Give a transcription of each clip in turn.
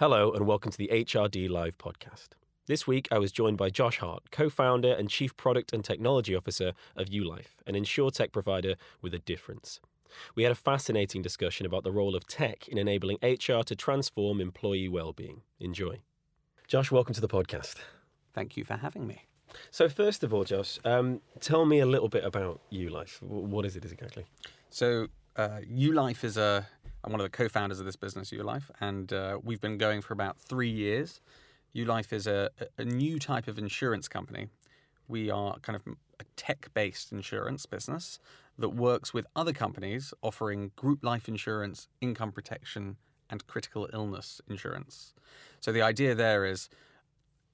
Hello, and welcome to the HRD Live podcast. This week, I was joined by Josh Hart, co founder and chief product and technology officer of ULife, an insurtech provider with a difference. We had a fascinating discussion about the role of tech in enabling HR to transform employee well-being. Enjoy. Josh, welcome to the podcast. Thank you for having me. So, first of all, Josh, um, tell me a little bit about ULife. What is it exactly? So, uh, ULife is a I'm one of the co-founders of this business, ULife, and uh, we've been going for about three years. ULife is a, a new type of insurance company. We are kind of a tech-based insurance business that works with other companies offering group life insurance, income protection, and critical illness insurance. So the idea there is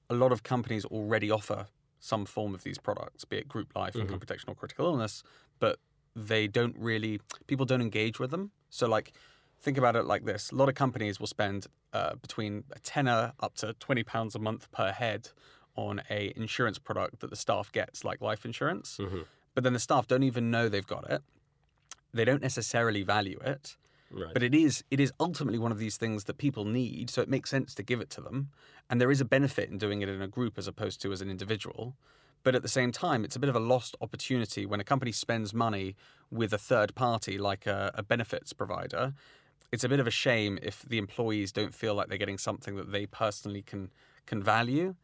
a lot of companies already offer some form of these products, be it group life, mm-hmm. income protection, or critical illness, but they don't really people don't engage with them. So like think about it like this: a lot of companies will spend uh, between a tenner up to twenty pounds a month per head on a insurance product that the staff gets, like life insurance. Mm-hmm. But then the staff don't even know they've got it. They don't necessarily value it. Right. But it is it is ultimately one of these things that people need, so it makes sense to give it to them. And there is a benefit in doing it in a group as opposed to as an individual. But at the same time, it's a bit of a lost opportunity when a company spends money with a third party like a, a benefits provider it's a bit of a shame if the employees don't feel like they're getting something that they personally can can value,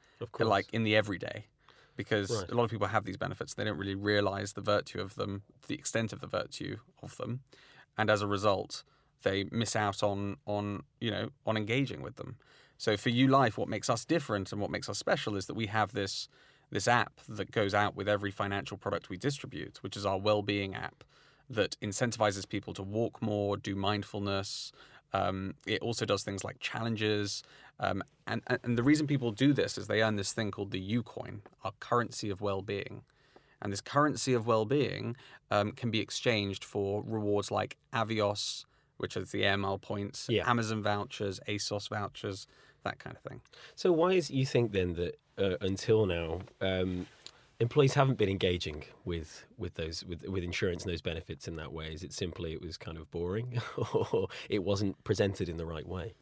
like in the everyday. Because right. a lot of people have these benefits, they don't really realize the virtue of them, the extent of the virtue of them, and as a result, they miss out on on you know on engaging with them. So for ULife, what makes us different and what makes us special is that we have this this app that goes out with every financial product we distribute, which is our well-being app that incentivizes people to walk more, do mindfulness. Um, it also does things like challenges. Um, and, and the reason people do this is they earn this thing called the UCoin, our currency of well being. And this currency of well being um, can be exchanged for rewards like Avios, which is the AML points, yeah. Amazon vouchers, ASOS vouchers, that kind of thing. So, why is you think then that uh, until now, um, employees haven't been engaging with with those with with insurance and those benefits in that way? Is it simply it was kind of boring, or it wasn't presented in the right way?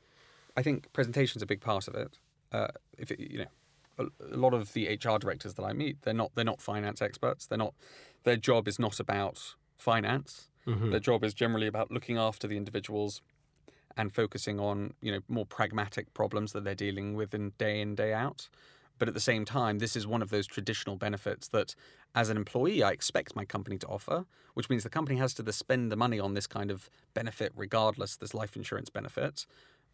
I think presentation is a big part of it. Uh, if it, you know, a, a, lot of the HR directors that I meet, they're not they're not finance experts. They're not their job is not about finance. Mm-hmm. Their job is generally about looking after the individuals and focusing on you know more pragmatic problems that they're dealing with in day in day out. But at the same time, this is one of those traditional benefits that, as an employee, I expect my company to offer, which means the company has to spend the money on this kind of benefit regardless, this life insurance benefit.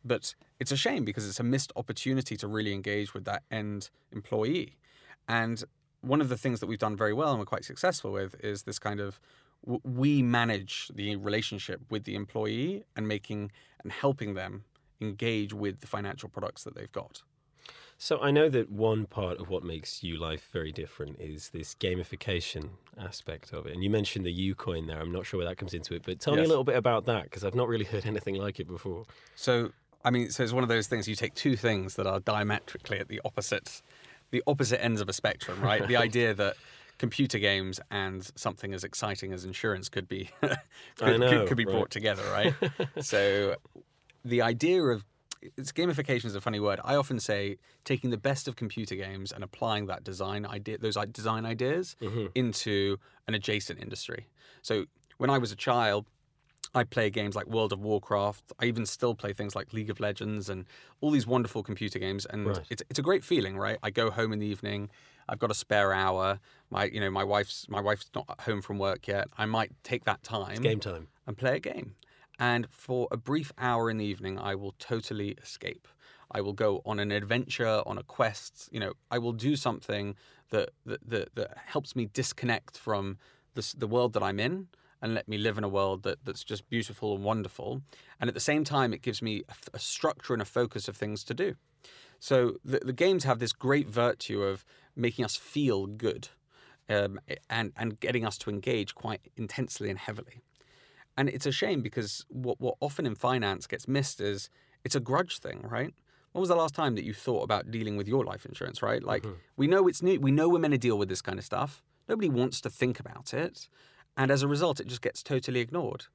But it's a shame because it's a missed opportunity to really engage with that end employee. And one of the things that we've done very well and we're quite successful with is this kind of we manage the relationship with the employee and making and helping them engage with the financial products that they've got. So I know that one part of what makes ULife very different is this gamification aspect of it. And you mentioned the UCoin there. I'm not sure where that comes into it, but tell yes. me a little bit about that because I've not really heard anything like it before. So, I mean, so it's one of those things you take two things that are diametrically at the opposite the opposite ends of a spectrum, right? the idea that computer games and something as exciting as insurance could be could, know, could, could, be right. brought together, right? so the idea of it's gamification is a funny word. I often say taking the best of computer games and applying that design idea, those design ideas, mm-hmm. into an adjacent industry. So when I was a child, I play games like World of Warcraft. I even still play things like League of Legends and all these wonderful computer games. And right. it's it's a great feeling, right? I go home in the evening. I've got a spare hour. My you know my wife's my wife's not home from work yet. I might take that time. It's game time. And play a game. And for a brief hour in the evening, I will totally escape. I will go on an adventure, on a quest. You know, I will do something that that, that, that helps me disconnect from this, the world that I'm in and let me live in a world that, that's just beautiful and wonderful. And at the same time, it gives me a, a structure and a focus of things to do. So the, the games have this great virtue of making us feel good um, and, and getting us to engage quite intensely and heavily. And it's a shame because what, what often in finance gets missed is it's a grudge thing, right? When was the last time that you thought about dealing with your life insurance, right? Like, mm-hmm. we know it's new. We know we're meant to deal with this kind of stuff. Nobody wants to think about it. And as a result, it just gets totally ignored.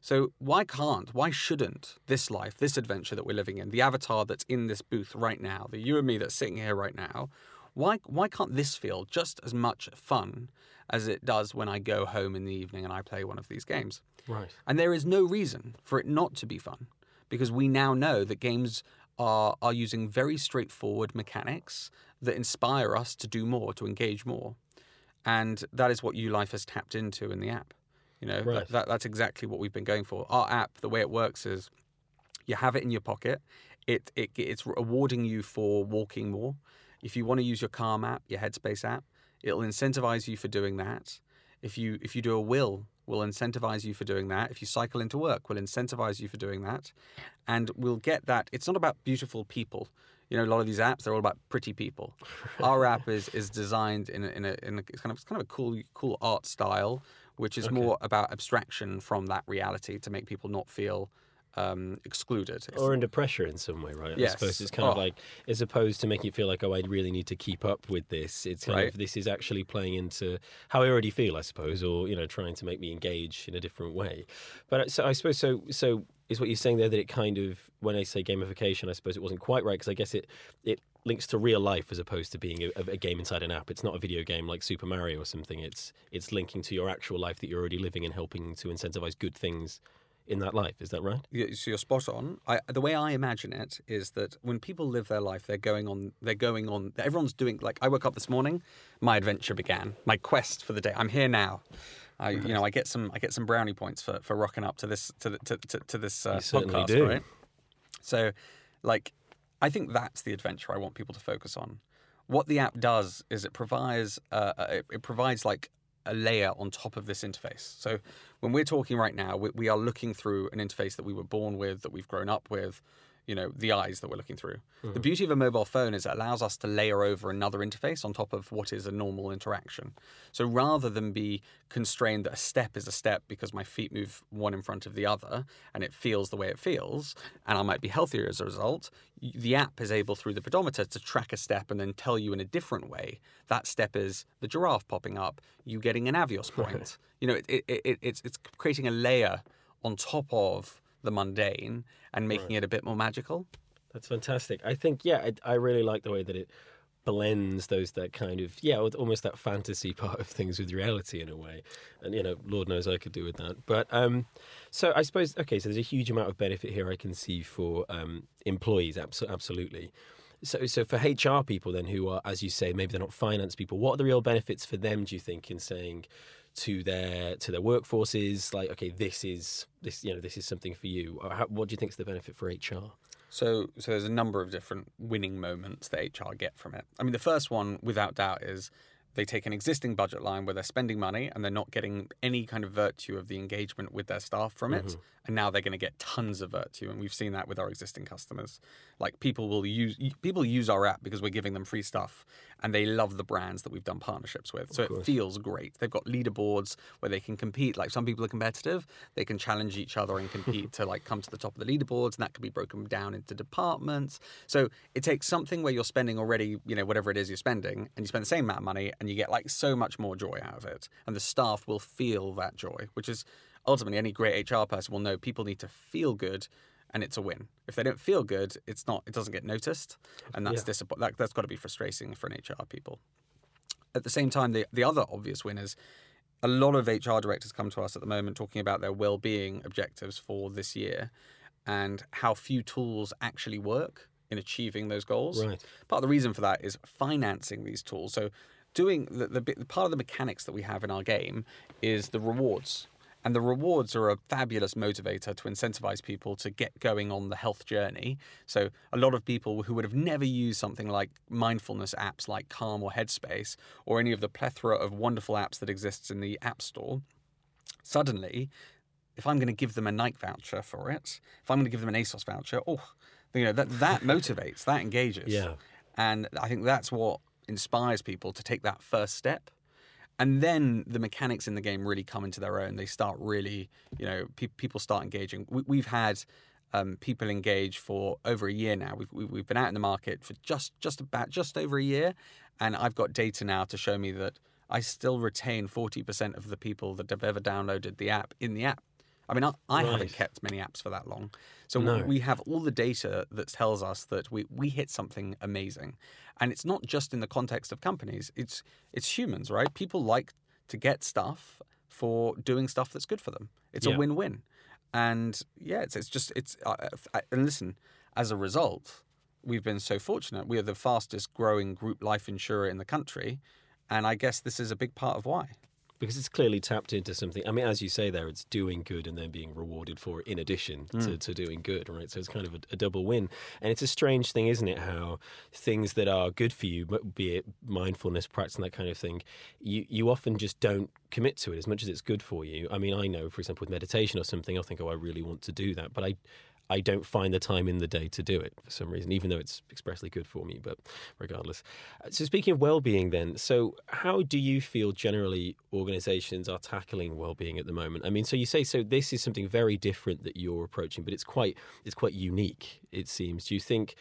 So why can't, why shouldn't this life, this adventure that we're living in, the avatar that's in this booth right now, the you and me that's sitting here right now, why why can't this feel just as much fun as it does when I go home in the evening and I play one of these games? Right. And there is no reason for it not to be fun because we now know that games are are using very straightforward mechanics that inspire us to do more, to engage more. And that is what ULife has tapped into in the app. You know, Right. that, that, that's exactly what we've been going for. Our app, the way it works is you have it in your pocket. It, it it's rewarding you for walking more. If you want to use your Calm app, your Headspace app, it'll incentivize you for doing that. If you if you do a will, we'll incentivize you for doing that. If you cycle into work, we'll incentivize you for doing that. And we'll get that. It's not about beautiful people. You know, a lot of these apps they're all about pretty people. Our app is is designed in a, in a, in a it's kind of it's kind of a cool cool art style, which is Okay. more about abstraction from that reality to make people not feel um, excluded. Or under pressure in some way, right? I suppose it's kind of Oh. like, as opposed to making it feel like, oh, I really need to keep up with this. It's kind Right. of this is actually playing into how I already feel, I suppose, or you know, trying to make me engage in a different way. But so I suppose so. So is what you're saying there that it kind of, when I say gamification, I suppose it wasn't quite right because I guess it it links to real life as opposed to being a, a game inside an app. It's not a video game like Super Mario or something. It's it's linking to your actual life that you're already living and helping to incentivize good things in that life. Is that right? Yeah, so you're spot on. I, the way I imagine it is that when people live their life, they're going on. They're going on. Everyone's doing like I woke up this morning, my adventure began, my quest for the day. I'm here now. I, you know, I get some, I get some brownie points for, for rocking up to this, to, the, to, to, to this uh, podcast, do. right? So, like, I think that's the adventure I want people to focus on. What the app does is it provides, uh, uh, it, it provides like a layer on top of this interface. So when we're talking right now, we, we are looking through an interface that we were born with, that we've grown up with, you know, the eyes that we're looking through. Hmm. The beauty of a mobile phone is it allows us to layer over another interface on top of what is a normal interaction. So rather than be constrained that a step is a step because my feet move one in front of the other and it feels the way it feels, and I might be healthier as a result, the app is able through the pedometer to track a step and then tell you in a different way that step is the giraffe popping up, you getting an Avios point. You know, it, it, it, it's, it's creating a layer on top of the mundane and making it a bit more magical. That's fantastic. I think, yeah, I, I really like the way that it blends those that kind of yeah, almost that fantasy part of things with reality in a way. And you know, Lord knows I could do with that. But um, so I suppose okay, so there's a huge amount of benefit here I can see for um, employees. Abso- absolutely. So, so for HR people then, who are, as you say, maybe they're not finance people, what are the real benefits for them? Do you think in saying to their to their workforces, like, okay, this is this, you know, this is something for you. Or how, what do you think is the benefit for HR? So, so there's a number of different winning moments that HR get from it. I mean, the first one, without doubt, is they take an existing budget line where they're spending money and they're not getting any kind of virtue of the engagement with their staff from it, mm-hmm. and now they're going to get tons of virtue. And we've seen that with our existing customers. Like people will use people use our app because we're giving them free stuff, and they love the brands that we've done partnerships with. So it feels great. They've got leaderboards where they can compete. Like some people are competitive, they can challenge each other and compete to like come to the top of the leaderboards, and that can be broken down into departments. So it takes something where you're spending already, you know, whatever it is you're spending, and you spend the same amount of money, and you get like so much more joy out of it, and the staff will feel that joy, which is ultimately any great HR person will know people need to feel good. And it's a win. If they don't feel good, it's not. It doesn't get noticed, and that's Yeah. disappoint. That, that's got to be frustrating for an HR people. At the same time, the the other obvious win is a lot of HR directors come to us at the moment talking about their well-being objectives for this year and how few tools actually work in achieving those goals. Right. Part of the reason for that is financing these tools. So, doing the, the part of the mechanics that we have in our game is the rewards. And the rewards are a fabulous motivator to incentivize people to get going on the health journey. So, a lot of people who would have never used something like mindfulness apps like Calm or Headspace, or any of the plethora of wonderful apps that exists in the App Store, suddenly, if I'm going to give them a Nike voucher for it, if I'm going to give them an ASOS voucher, oh, you know that that motivates, that engages. Yeah. And I think that's what inspires people to take that first step. And then the mechanics in the game really come into their own. They start really, you know, pe- people start engaging. We, we've had um, people engage for over a year now. We've, we- we've been out in the market for just just about just over a year, and I've got data now to show me that I still retain forty percent of the people that have ever downloaded the app in the app I mean, I, I Right. haven't kept many apps for that long. So No. we have all the data that tells us that we, we hit something amazing. And it's not just in the context of companies, it's, it's humans, right? People like to get stuff for doing stuff that's good for them. It's Yeah. a win win. And yeah, it's, it's just, it's, uh, uh, and listen, as a result, we've been so fortunate. We are the fastest growing group life insurer in the country. And I guess this is a big part of why. Because it's clearly tapped into something. I mean, as you say there, it's doing good and then being rewarded for it in addition to, Mm. to doing good, right? So it's kind of a, a double win. And it's a strange thing, isn't it? How things that are good for you, be it mindfulness, practice, and that kind of thing, you, you often just don't commit to it as much as it's good for you. I mean, I know, for example, with meditation or something, I'll think, oh, I really want to do that. But I, I don't find the time in the day to do it for some reason, even though it's expressly good for me. But regardless, Uh, so speaking of well-being, then, so how do you feel generally organisations are tackling well-being at the moment? I mean, so you say so. This is something very different that you're approaching, but it's quite it's quite unique. It seems. Do you think?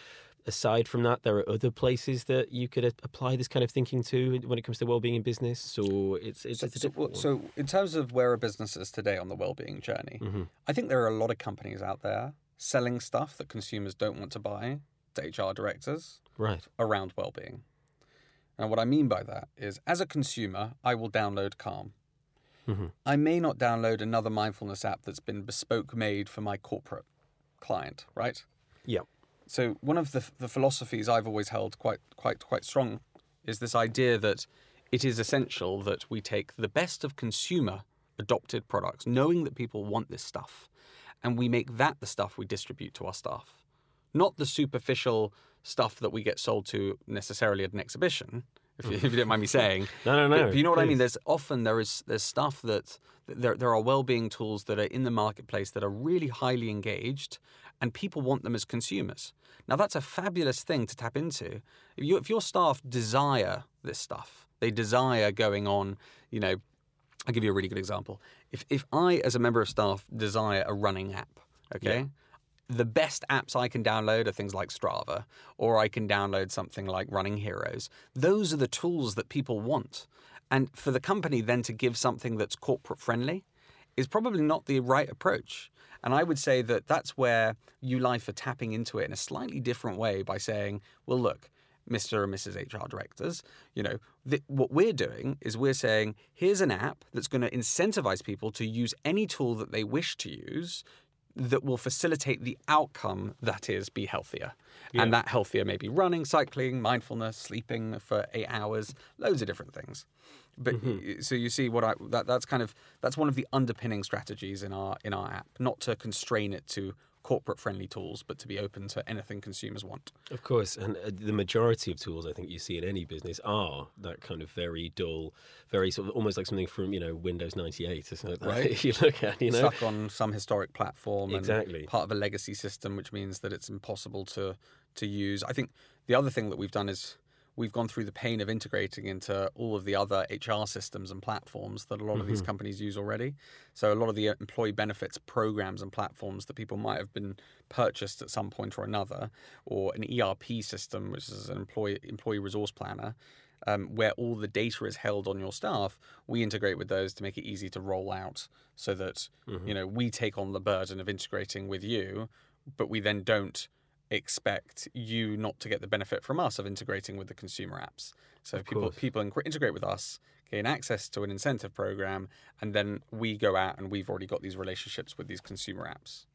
Aside from that, there are other places that you could apply this kind of thinking to when it comes to well-being in business, or it's it's, So, it's so, so in terms of where a business is today on the well-being journey, Mhm. I think there are a lot of companies out there selling stuff that consumers don't want to buy to HR directors right, around well-being. And what I mean by that is, as a consumer, I will download Calm. Mhm. I may not download another mindfulness app that's been bespoke made for my corporate client, right? yeah, So one of the the philosophies I've always held quite quite quite strong is this idea that it is essential that we take the best of consumer adopted products, knowing that people want this stuff, and we make that the stuff we distribute to our staff, not the superficial stuff that we get sold to necessarily at an exhibition. If you, if you don't mind me saying, no, no, no. but you know what I mean? There's often there is there's stuff that there there are well-being tools that are in the marketplace that are really highly engaged, and people want them as consumers. Now that's a fabulous thing to tap into. If, you, if your staff desire this stuff, they desire going on. You know, I'll give you a really good example. If if I as a member of staff desire a running app, okay. The best apps I can download are things like Strava, or I can download something like Running Heroes. Those are the tools that people want. And for the company then to give something that's corporate friendly is probably not the right approach. And I would say that that's where ULife are tapping into it in a slightly different way by saying, well, look, Mr. and Mrs. HR directors, you know, th- what we're doing is we're saying, here's an app that's going to incentivize people to use any tool that they wish to use that will facilitate the outcome that is be healthier. And that healthier may be running, cycling, mindfulness, sleeping for eight hours, loads of different things. But mm-hmm. y- so you see what I that, that's kind of that's one of the underpinning strategies in our in our app, not to constrain it to corporate friendly tools, but to be open to anything consumers want. Of course, and uh, the majority of tools I think you see in any business are that kind of very dull, very sort of almost like something from you know Windows ninety eight or something. Like that. Right. If you look at you know Stuck on some historic platform and Exactly. part of a legacy system, which means that it's impossible to to use. I think the other thing that we've done is we've gone through the pain of integrating into all of the other HR systems and platforms that a lot of these mm-hmm. companies use already. So a lot of the uh, employee benefits programs and platforms that people might have been purchased at some point or another, or an ERP system, which is an employee employee resource planner. Um, where all the data is held on your staff, we integrate with those to make it easy to roll out, so that mm-hmm. you know we take on the burden of integrating with you, but we then don't expect you not to get the benefit from us of integrating with the consumer apps. So people course. people in- integrate with us, gain access to an incentive program, and then we go out and we've already got these relationships with these consumer apps.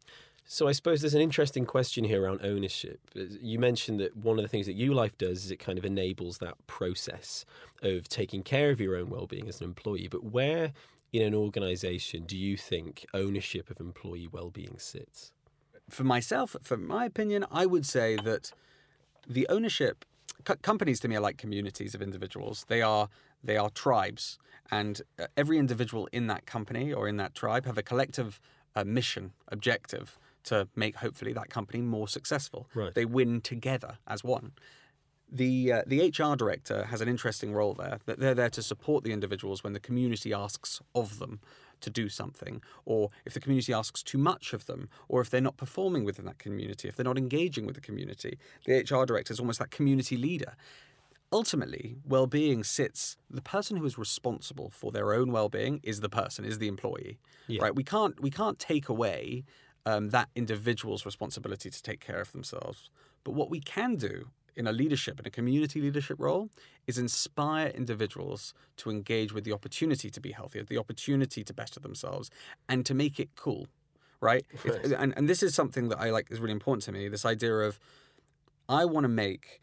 So I suppose there's an interesting question here around ownership. You mentioned that one of the things that ULife does is it kind of enables that process of taking care of your own well-being as an employee. But where in an organisation do you think ownership of employee well-being sits? For myself, for my opinion, I would say that the ownership co- companies to me are like communities of individuals. They are they are tribes, and uh, every individual in that company or in that tribe have a collective uh, mission, objective to make hopefully that company more successful. Right. They win together as one. The uh, the HR director has an interesting role there. That they're there to support the individuals when the community asks of them to do something, or if the community asks too much of them, or if they're not performing within that community, if they're not engaging with the community. The HR director is almost that community leader. ultimately, well-being sits. The person who is responsible for their own well-being is the person, is the employee, Yeah. right? We can't we can't take away um, that individual's responsibility to take care of themselves. But what we can do in a leadership, in a community leadership role, is inspire individuals to engage with the opportunity to be healthier, the opportunity to better themselves, and to make it cool, right? If- Right. and, and this is something that I like is really important to me. This idea of I want to make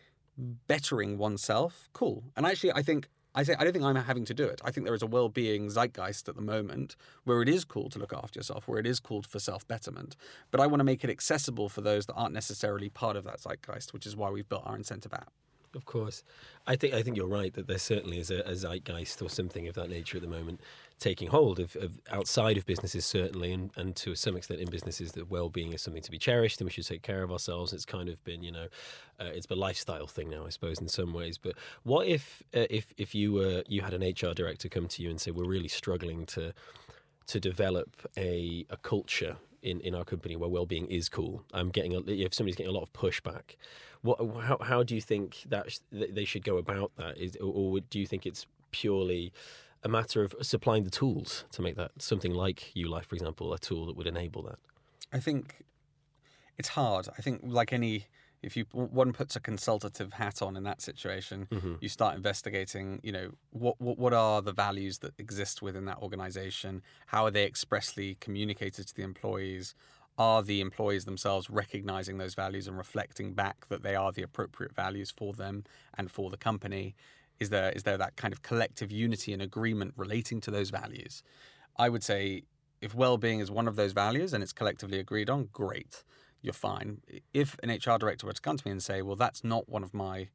bettering oneself cool. And actually, I think I say I don't think I'm having to do it. I think there is a well-being zeitgeist at the moment where it is cool to look after yourself, where it is cool for self-betterment. But I want to make it accessible for those that aren't necessarily part of that zeitgeist, which is why we've built our incentive app. Of course, I think I think you're right that there certainly is a, a zeitgeist or something of that nature at the moment taking hold of, of outside of businesses certainly, and, and to some extent in businesses that well-being is something to be cherished and we should take care of ourselves. It's kind of been you know, uh, it's a lifestyle thing now, I suppose, in some ways. But what if uh, if if you were you had an HR director come to you and say we're really struggling to to develop a, a culture in, in our company where well-being is cool. I'm getting a, if somebody's getting a lot of pushback. What how, how do you think that sh- they should go about that? Is or, or do you think it's purely a matter of supplying the tools to make that something like ULife, for example, a tool that would enable that? I think it's hard. I think like any if you one puts a consultative hat on in that situation, mm-hmm. you start investigating. You know what, what what are the values that exist within that organization? How are they expressly communicated to the employees? Are the employees themselves recognizing those values and reflecting back that they are the appropriate values for them and for the company? Is there is there that kind of collective unity and agreement relating to those values? I would say if well-being is one of those values and it's collectively agreed on, great, you're fine. If an HR director were to come to me and say, "Well, that's not one of my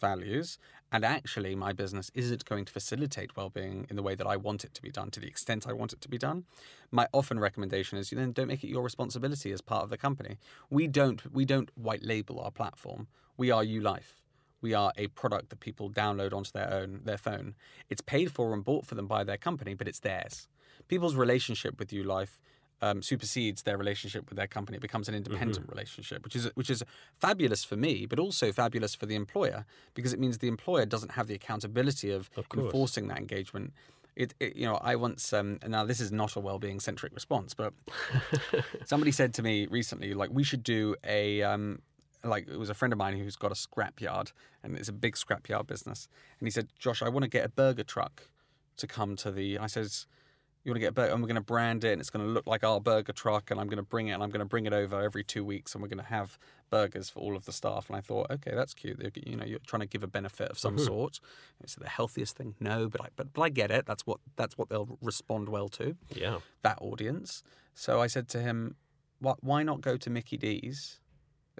values, and actually my business isn't going to facilitate well-being in the way that I want it to be done, to the extent I want it to be done," my often recommendation is, you then don't make it your responsibility as part of the company. We don't we don't white label our platform. We are ULife. We are a product that people download onto their own their phone. It's paid for and bought for them by their company, but it's theirs. People's relationship with ULife um, supersedes their relationship with their company. It becomes an independent relationship, which is which is fabulous for me, but also fabulous for the employer because it means the employer doesn't have the accountability of, Of enforcing that engagement. It, it, you know, I once um, and now this is not a well-being centric response, but somebody said to me recently, like we should do a um, like it was a friend of mine who's got a scrapyard and it's a big scrapyard business, and he said, Josh, I want to get a burger truck to come to the. I says, you want to get a burger, and we're going to brand it, and it's going to look like our burger truck, and I'm going to bring it, and I'm going to bring it over every two weeks, and we're going to have burgers for all of the staff. And I thought, okay, that's cute. They're, you know, you're trying to give a benefit of some mm-hmm. sort. Is it the healthiest thing? No, but I, but, but I get it. That's what that's what they'll respond well to Yeah, that audience. So I said to him, why, why not go to Mickey D's?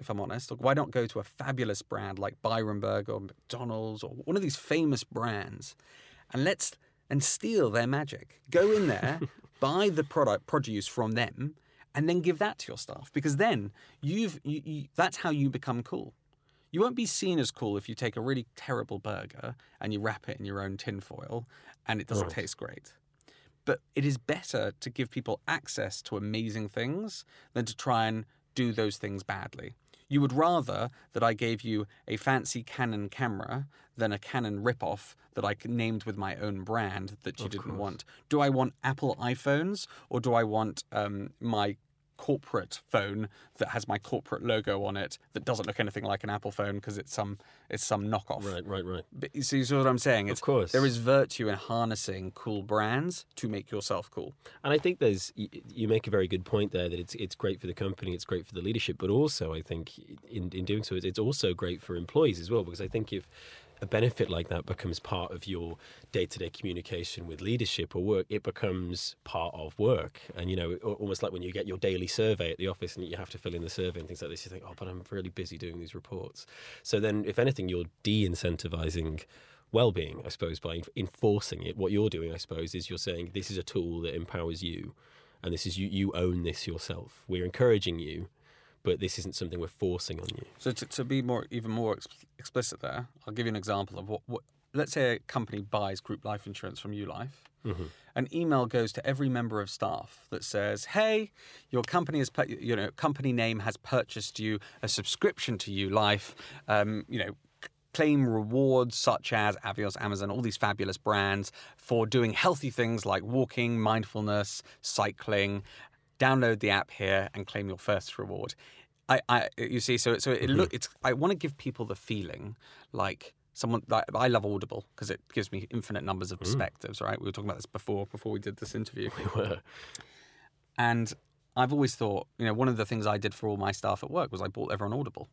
If I'm honest, Like, why not go to a fabulous brand like Byron Burger or McDonald's or one of these famous brands, and let's and steal their magic. Go in there, buy the product produce from them, and then give that to your staff. Because then you've you, you, that's how you become cool. You won't be seen as cool if you take a really terrible burger and you wrap it in your own tinfoil and it doesn't Right. taste great. But it is better to give people access to amazing things than to try and do those things badly. You would rather that I gave you a fancy Canon camera than a Canon ripoff that I named with my own brand that you Of didn't course. want. Do I want Apple iPhones or do I want um, my corporate phone that has my corporate logo on it that doesn't look anything like an Apple phone because it's some it's some knockoff? right, right, right. But you see, you see what I'm saying? It's, course. There is virtue in harnessing cool brands to make yourself cool. And I think there's you make a very good point there that it's it's great for the company, it's great for the leadership, but also I think in in doing so, it's also great for employees as well because I think if a benefit like that becomes part of your day-to-day communication with leadership or work, it becomes part of work. And you know, almost like when you get your daily survey at the office and you have to fill in the survey and things like this, you think, oh, but I'm really busy doing these reports. So then, if anything, you're de-incentivizing well-being, I suppose, by enforcing it. What you're doing, I suppose, is you're saying this is a tool that empowers you, and this is you. You own this yourself. We're encouraging you, but this isn't something we're forcing on you. So to, to be more even more ex- explicit there, I'll give you an example of what, what let's say a company buys group life insurance from ULife. An email goes to every member of staff that says, "Hey, your company has, you know, company name has purchased you a subscription to ULife. Um, you know, claim rewards such as Avios, Amazon, all these fabulous brands for doing healthy things like walking, mindfulness, cycling. Download the app here and claim your first reward. I, I you see, so so it mm-hmm. look it's I want to give people the feeling like someone like I love Audible because it gives me infinite numbers of mm. perspectives. Right, we were talking about this before before we did this interview. We were. And I've always thought, you know, one of the things I did for all my staff at work was I bought everyone Audible.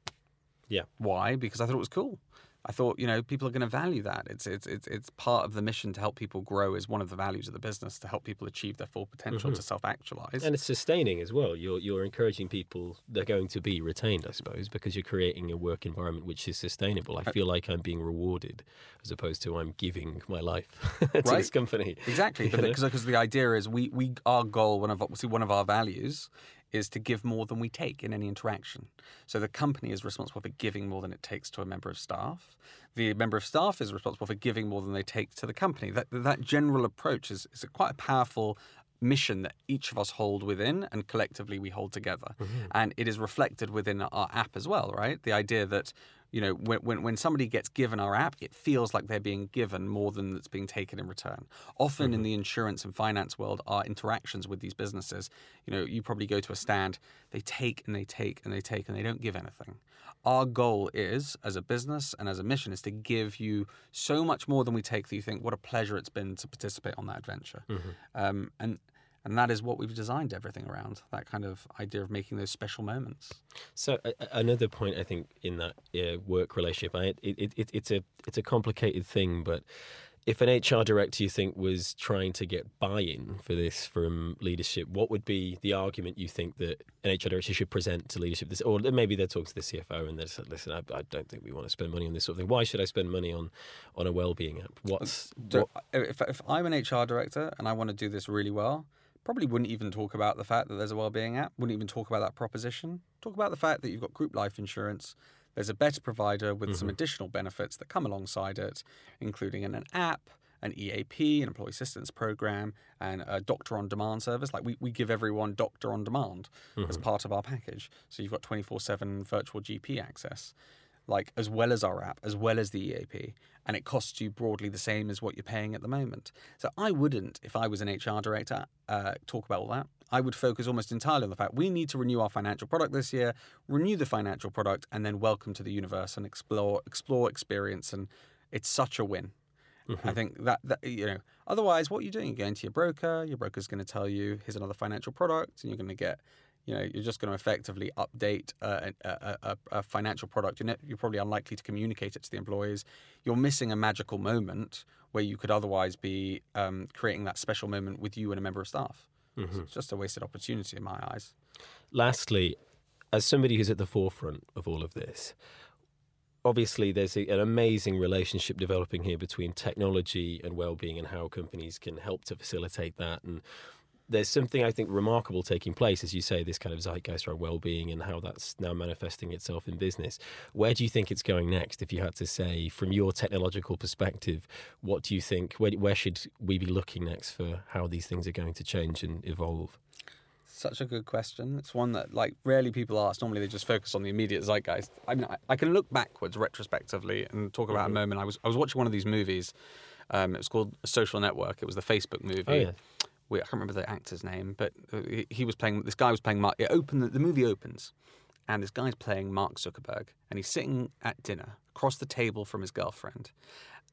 Yeah. Why? Because I thought it was cool. I thought, you know, people are going to value that. It's it's it's it's part of the mission to help people grow. Is one of the values of the business to help people achieve their full potential to mm-hmm. self actualize. And it's sustaining as well. You're you're encouraging people they're going to be retained, I suppose, because you're creating a work environment which is sustainable. I uh, feel like I'm being rewarded as opposed to I'm giving my life to this company. Exactly, You but know? because because the idea is we we our goal one of see one of our values is to give more than we take in any interaction. So the company is responsible for giving more than it takes to a member of staff. The member of staff is responsible for giving more than they take to the company. That that general approach is is a quite a powerful mission that each of us hold within and collectively we hold together. Mm-hmm. And it is reflected within our app as well, right? The idea that you know, when, when, when somebody gets given our app, it feels like they're being given more than that's being taken in return. Often in the insurance and finance world, our interactions with these businesses, you know, you probably go to a stand, they take and they take and they take and they don't give anything. Our goal is, as a business and as a mission, is to give you so much more than we take that you think, what a pleasure it's been to participate on that adventure. Um, and and that is what we've designed everything around that kind of idea of making those special moments. So a- another point I think in that uh, work relationship, I, it, it, it, it's a it's a complicated thing, but if an HR director you think was trying to get buy-in for this from leadership, what would be the argument you think that an HR director should present to leadership? This, or maybe they're talking to the CFO and they said, "Listen, I, I don't think we want to spend money on this sort of thing. Why should I spend money on on a well-being app? What's what, if, if I'm an HR director and I want to do this really well, probably wouldn't even talk about the fact that there's a well-being app. Wouldn't even talk about that proposition. Talk about the fact that you've got group life insurance. There's a better provider with some mm-hmm. additional benefits that come alongside it, including an, an app, an EAP, an employee assistance program, and a doctor on demand service. Like we, we give everyone doctor on demand as mm-hmm. part of our package. So you've got 24 7 virtual GP access like as well as our app, as well as the EAP, and it costs you broadly the same as what you're paying at the moment. So I wouldn't, if I was an HR director, uh, talk about all that. I would focus almost entirely on the fact we need to renew our financial product this year, renew the financial product, and then welcome to the universe and explore, explore, experience, and it's such a win. I think that, that you know. Otherwise, what are you doing? You're going to your broker. Your broker's going to tell you, "Here's another financial product," and you're going to get you know you're just going to effectively update uh, a, a, a, a financial product you're, ne- you're probably unlikely to communicate it to the employees. You're missing a magical moment where you could otherwise be um, creating that special moment with you and a member of staff. So it's just a wasted opportunity in my eyes. Lastly, as somebody who's at the forefront of all of this, obviously there's a, an amazing relationship developing here between technology and well-being and how companies can help to facilitate that and there's something I think remarkable taking place, as you say, this kind of zeitgeist around well-being and how that's now manifesting itself in business. Where do you think it's going next? If you had to say, from your technological perspective, what do you think? Where, where should we be looking next for how these things are going to change and evolve? Such a good question. It's one that like rarely people ask. Normally they just focus on the immediate zeitgeist. I mean, I, I can look backwards retrospectively and talk about a moment. I was I was watching one of these movies. Um, it was called Social Network. It was the Facebook movie. Oh, yeah. We, I can't remember the actor's name, but uh, he, he was playing. This guy was playing. Mark, it opened. The, the movie opens, and this guy's playing Mark Zuckerberg, and he's sitting at dinner across the table from his girlfriend,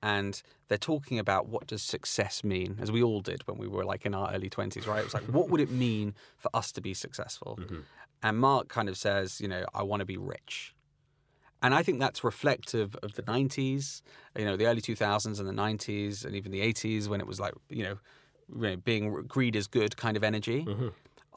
and they're talking about what does success mean, as we all did when we were like in our early twenties, right? It was like, what would it mean for us to be successful? And Mark kind of says, you know, I want to be rich. And I think that's reflective of the 90s, you know, the early 2000s and the 90s and even the 80s when it was like, you know, you know, being greed is good kind of energy.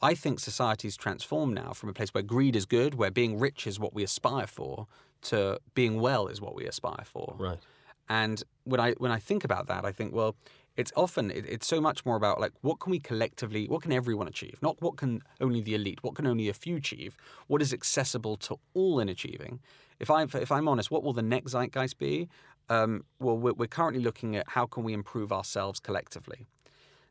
I think society's transformed now from a place where greed is good, where being rich is what we aspire for, to being well is what we aspire for. Right. And when I when I think about that, I think, well, it's often it, it's so much more about like what can we collectively, what can everyone achieve, not what can only the elite, what can only a few achieve, what is accessible to all in achieving. If I if I'm honest, what will the next zeitgeist be? Um, well, we're, we're currently looking at how can we improve ourselves collectively.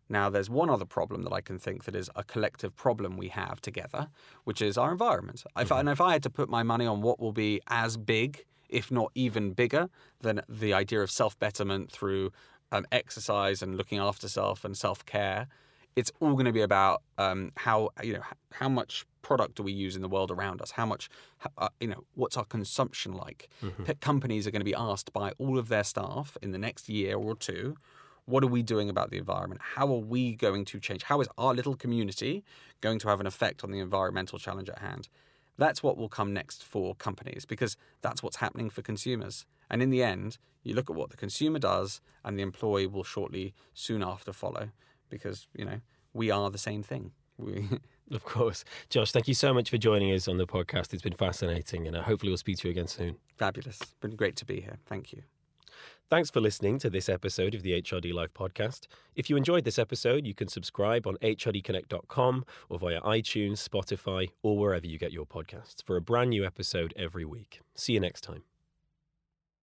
Now, there's one other problem that I can think that is a collective problem we have together, which is our environment. If I, and if I had to put my money on what will be as big if not even bigger than the idea of self betterment through um, exercise and looking after self and self care. It's all going to be about um, how you know how much product do we use in the world around us? How much uh, you know what's our consumption like? Mm-hmm. Companies are going to be asked by all of their staff in the next year or two what are we doing about the environment? How are we going to change? How is our little community going to have an effect on the environmental challenge at hand? That's what will come next for companies because that's what's happening for consumers. And in the end, you look at what the consumer does and the employee will shortly soon after follow because, you know, we are the same thing. We Of course. Josh, thank you so much for joining us on the podcast. It's been fascinating, and hopefully we'll speak to you again soon. fabulous. Been great to be here. Thank you. Thanks for listening to this episode of the HRD Live podcast. If you enjoyed this episode, you can subscribe on hrdconnect.com or via iTunes, Spotify, or wherever you get your podcasts for a brand new episode every week. See you next time.